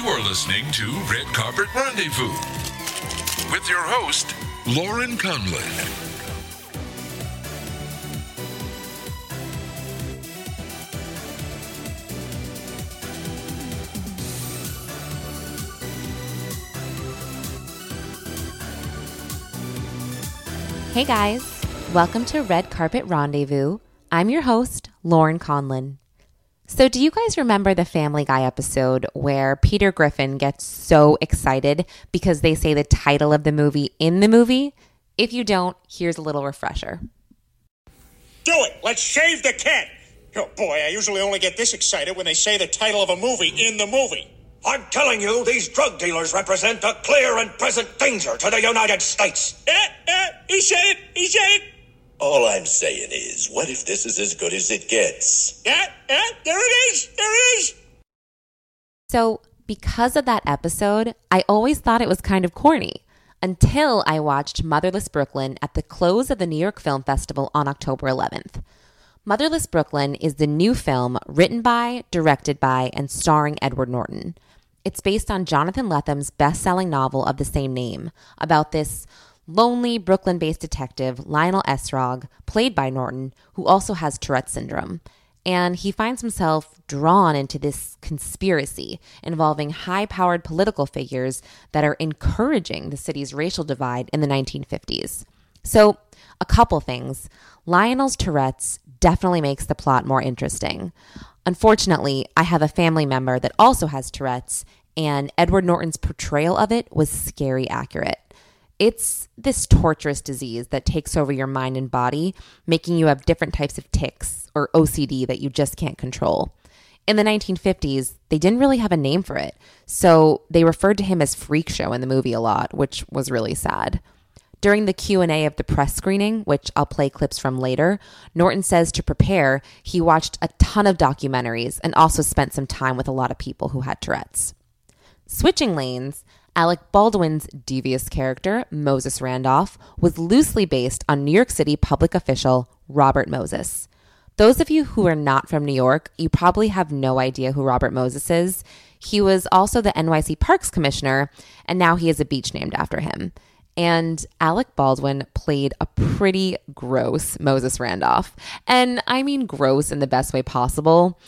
You are listening to Red Carpet Rendezvous with your host, Lauren Conlon. Hey guys, welcome to Red Carpet Rendezvous. I'm your host, Lauren Conlon. So, do you guys remember the Family Guy episode where Peter Griffin gets so excited because they say the title of the movie in the movie? If you don't, here's a little refresher. Do it! Let's shave the cat! Oh boy, I usually only get this excited when they say the title of a movie in the movie. I'm telling you, these drug dealers represent a clear and present danger to the United States. Eh, eh, he said it! He said it! All I'm saying is, what if this is as good as it gets? Yeah, yeah, there it is! There it is! So, because of that episode, I always thought it was kind of corny until I watched Motherless Brooklyn at the close of the New York Film Festival on October 11th. Motherless Brooklyn is the new film written by, directed by, and starring Edward Norton. It's based on Jonathan Lethem's best selling novel of the same name about this lonely Brooklyn based detective, Lionel Essrog, played by Norton, who also has Tourette's syndrome. And he finds himself drawn into this conspiracy involving high powered political figures that are encouraging the city's racial divide in the 1950s. So, a couple things. Lionel's Tourette's definitely makes the plot more interesting. Unfortunately, I have a family member that also has Tourette's, and Edward Norton's portrayal of it was scary accurate. It's this torturous disease that takes over your mind and body, making you have different types of tics or OCD that you just can't control. In the 1950s, they didn't really have a name for it, so they referred to him as Freak Show in the movie a lot, which was really sad. During the Q&A of the press screening, which I'll play clips from later, Norton says to prepare, he watched a ton of documentaries and also spent some time with a lot of people who had Tourette's. Switching lanes, Alec Baldwin's devious character, Moses Randolph, was loosely based on New York City public official Robert Moses. Those of you who are not from New York, you probably have no idea who Robert Moses is. He was also the NYC Parks Commissioner, and now he has a beach named after him. And Alec Baldwin played a pretty gross Moses Randolph. And I mean gross in the best way possible.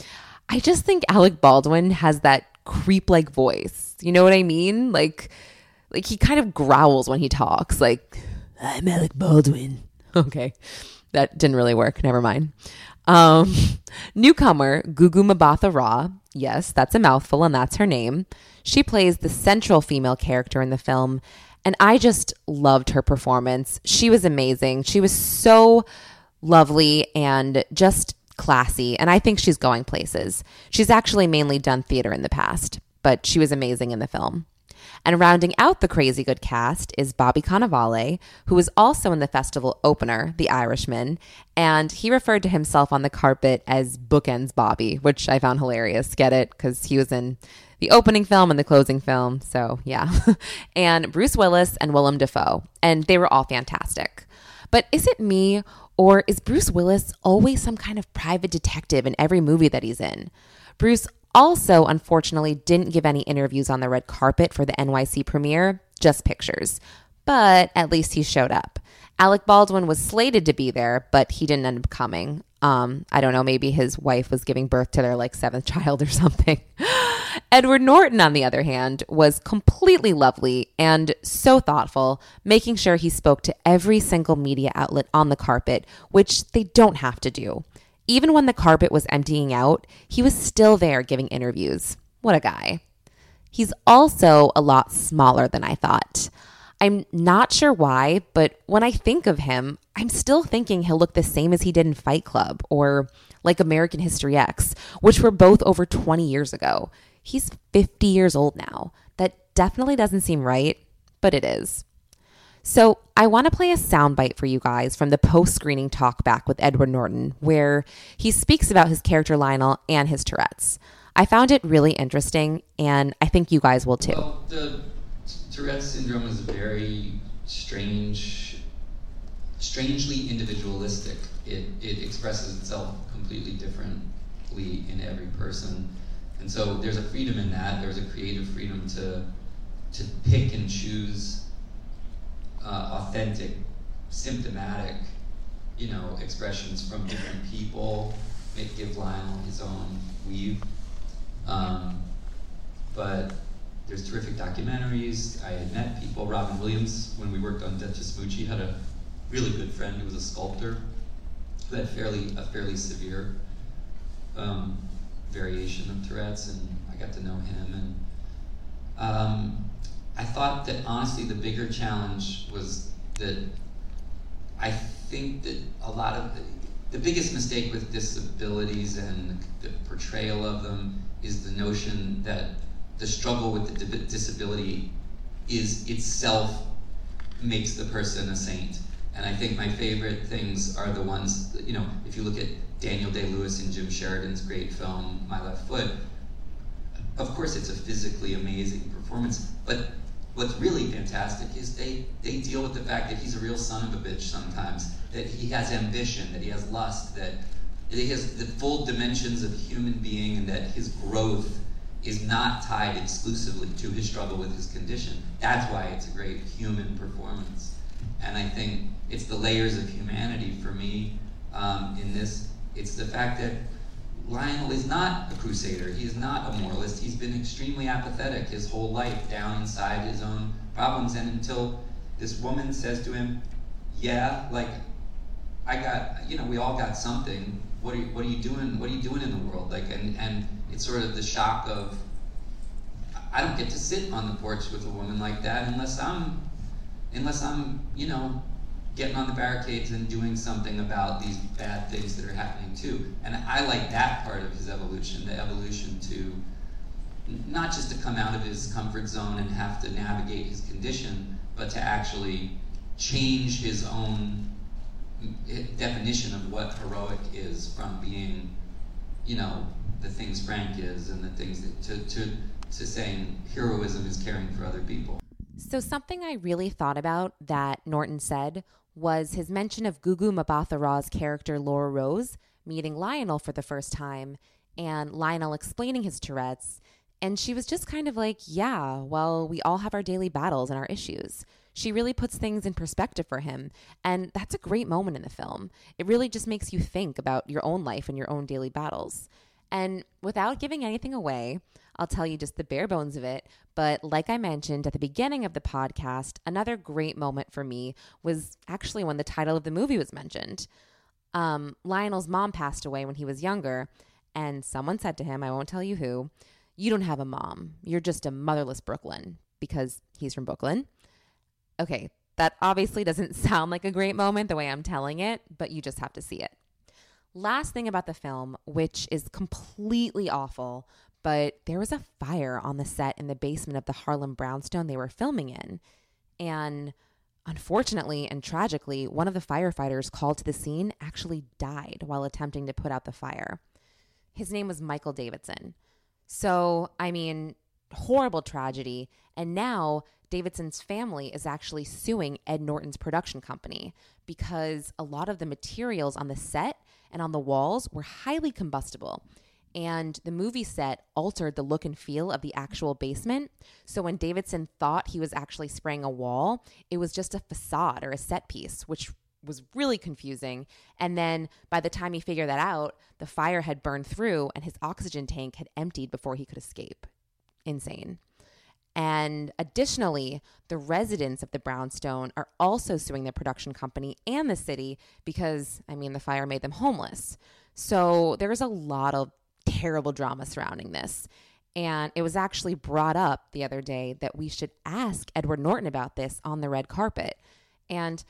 I just think Alec Baldwin has that creep like voice. You know what I mean? Like like he kind of growls when he talks, like, I'm Alec Baldwin. Okay. That didn't really work. Never mind. Um, newcomer Gugu Mbatha Raw. Yes, that's a mouthful, and that's her name. She plays the central female character in the film, and I just loved her performance. She was amazing. She was so lovely and just classy, and I think she's going places. She's actually mainly done theater in the past, but she was amazing in the film. And rounding out the crazy good cast is Bobby Cannavale, who was also in the festival opener, The Irishman, and he referred to himself on the carpet as Bookends Bobby, which I found hilarious. Get it? Because he was in the opening film and the closing film. So, yeah. and Bruce Willis and Willem Dafoe. And they were all fantastic. But is it me or is Bruce Willis always some kind of private detective in every movie that he's in? Bruce also, unfortunately, didn't give any interviews on the red carpet for the NYC premiere, just pictures. But at least he showed up. Alec Baldwin was slated to be there, but he didn't end up coming. Um, I don't know, maybe his wife was giving birth to their like seventh child or something. Edward Norton, on the other hand, was completely lovely and so thoughtful, making sure he spoke to every single media outlet on the carpet, which they don't have to do. Even when the carpet was emptying out, he was still there giving interviews. What a guy. He's also a lot smaller than I thought. I'm not sure why, but when I think of him, I'm still thinking he'll look the same as he did in Fight Club or like American History X, which were both over 20 years ago. He's 50 years old now. That definitely doesn't seem right, but it is. So, I want to play a soundbite for you guys from the post screening talk back with Edward Norton, where he speaks about his character Lionel and his Tourette's. I found it really interesting, and I think you guys will too. Well, the Tourette's syndrome is very strange, strangely individualistic. It, it expresses itself completely differently in every person. And so there's a freedom in that. There's a creative freedom to, to pick and choose uh, authentic, symptomatic, you know, expressions from different people. Make give Lionel his own weave. Um, but there's terrific documentaries. I had met people. Robin Williams, when we worked on Death to Smoochy, had a really good friend who was a sculptor who had fairly a fairly severe um, variation of Tourette's, and I got to know him. And um, I thought that honestly, the bigger challenge was that I think that a lot of the, the biggest mistake with disabilities and the portrayal of them is the notion that the struggle with the disability is itself makes the person a saint. And I think my favorite things are the ones, you know, if you look at Daniel Day Lewis and Jim Sheridan's great film, My Left Foot, of course it's a physically amazing performance, but what's really fantastic is they, they deal with the fact that he's a real son of a bitch sometimes, that he has ambition, that he has lust, that he has the full dimensions of human being, and that his growth is not tied exclusively to his struggle with his condition. That's why it's a great human performance. And I think it's the layers of humanity for me um, in this. It's the fact that Lionel is not a crusader. He is not a moralist. He's been extremely apathetic his whole life, down inside his own problems. And until this woman says to him, "Yeah, like I got, you know, we all got something. What are you, what are you doing? What are you doing in the world? Like, and and it's sort of the shock of I don't get to sit on the porch with a woman like that unless I'm unless I'm, you know, getting on the barricades and doing something about these bad things that are happening too. And I like that part of his evolution, the evolution to not just to come out of his comfort zone and have to navigate his condition, but to actually change his own definition of what heroic is from being, you know, the things Frank is and the things that to, to, to saying heroism is caring for other people. So, something I really thought about that Norton said was his mention of Gugu Mbatha Raw's character Laura Rose meeting Lionel for the first time and Lionel explaining his Tourette's. And she was just kind of like, yeah, well, we all have our daily battles and our issues. She really puts things in perspective for him. And that's a great moment in the film. It really just makes you think about your own life and your own daily battles. And without giving anything away, I'll tell you just the bare bones of it. But like I mentioned at the beginning of the podcast, another great moment for me was actually when the title of the movie was mentioned. Um, Lionel's mom passed away when he was younger, and someone said to him, I won't tell you who, You don't have a mom. You're just a motherless Brooklyn because he's from Brooklyn. Okay, that obviously doesn't sound like a great moment the way I'm telling it, but you just have to see it. Last thing about the film, which is completely awful, but there was a fire on the set in the basement of the Harlem brownstone they were filming in. And unfortunately and tragically, one of the firefighters called to the scene actually died while attempting to put out the fire. His name was Michael Davidson. So, I mean, horrible tragedy. And now Davidson's family is actually suing Ed Norton's production company because a lot of the materials on the set and on the walls were highly combustible. And the movie set altered the look and feel of the actual basement. So when Davidson thought he was actually spraying a wall, it was just a facade or a set piece, which was really confusing. And then by the time he figured that out, the fire had burned through and his oxygen tank had emptied before he could escape. Insane. And additionally, the residents of the brownstone are also suing the production company and the city because, I mean, the fire made them homeless. So there's a lot of terrible drama surrounding this. And it was actually brought up the other day that we should ask Edward Norton about this on the red carpet. And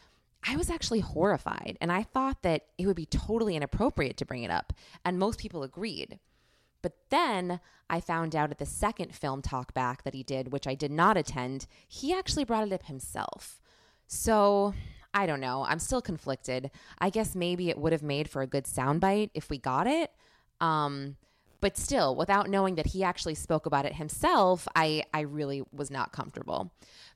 I was actually horrified. And I thought that it would be totally inappropriate to bring it up. And most people agreed. But then I found out at the second film talkback that he did, which I did not attend, he actually brought it up himself. So I don't know. I'm still conflicted. I guess maybe it would have made for a good soundbite if we got it. Um, but still, without knowing that he actually spoke about it himself, I, I really was not comfortable.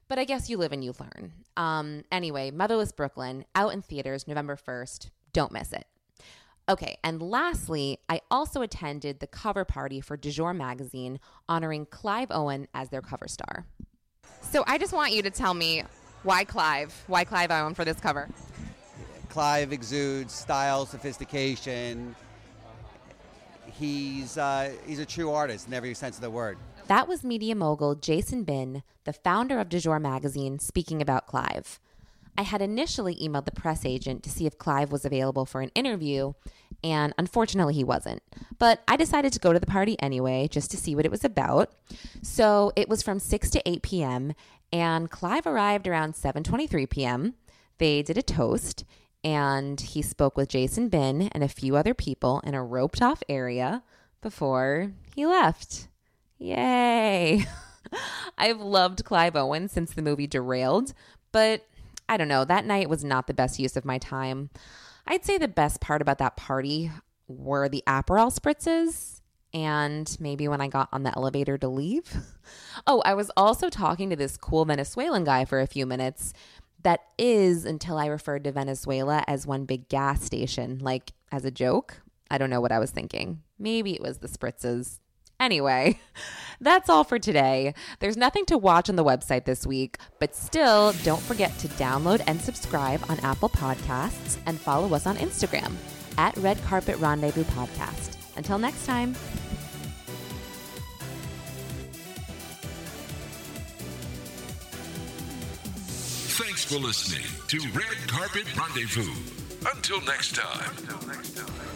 But I guess you live and you learn. Um, anyway, Motherless Brooklyn, out in theaters November 1st. Don't miss it. Okay, and lastly, I also attended the cover party for Du Jour magazine honoring Clive Owen as their cover star. So I just want you to tell me why Clive? Why Clive Owen for this cover? Clive exudes style, sophistication. He's uh, he's a true artist in every sense of the word. That was media mogul Jason Binn, the founder of Du Jour magazine, speaking about Clive. I had initially emailed the press agent to see if Clive was available for an interview, and unfortunately he wasn't. But I decided to go to the party anyway, just to see what it was about. So it was from 6 to 8 p.m., and Clive arrived around 7:23 p.m. They did a toast, and he spoke with Jason Binn and a few other people in a roped off area before he left. Yay! I've loved Clive Owen since the movie Derailed, but I don't know, that night was not the best use of my time. I'd say the best part about that party were the Aperol spritzes and maybe when I got on the elevator to leave. Oh, I was also talking to this cool Venezuelan guy for a few minutes. That is until I referred to Venezuela as one big gas station, like as a joke. I don't know what I was thinking. Maybe it was the spritzes. Anyway, that's all for today. There's nothing to watch on the website this week, but still, don't forget to download and subscribe on Apple Podcasts and follow us on Instagram at Red Carpet Rendezvous Podcast. Until next time. For listening to Red Carpet Rendezvous. Until next time.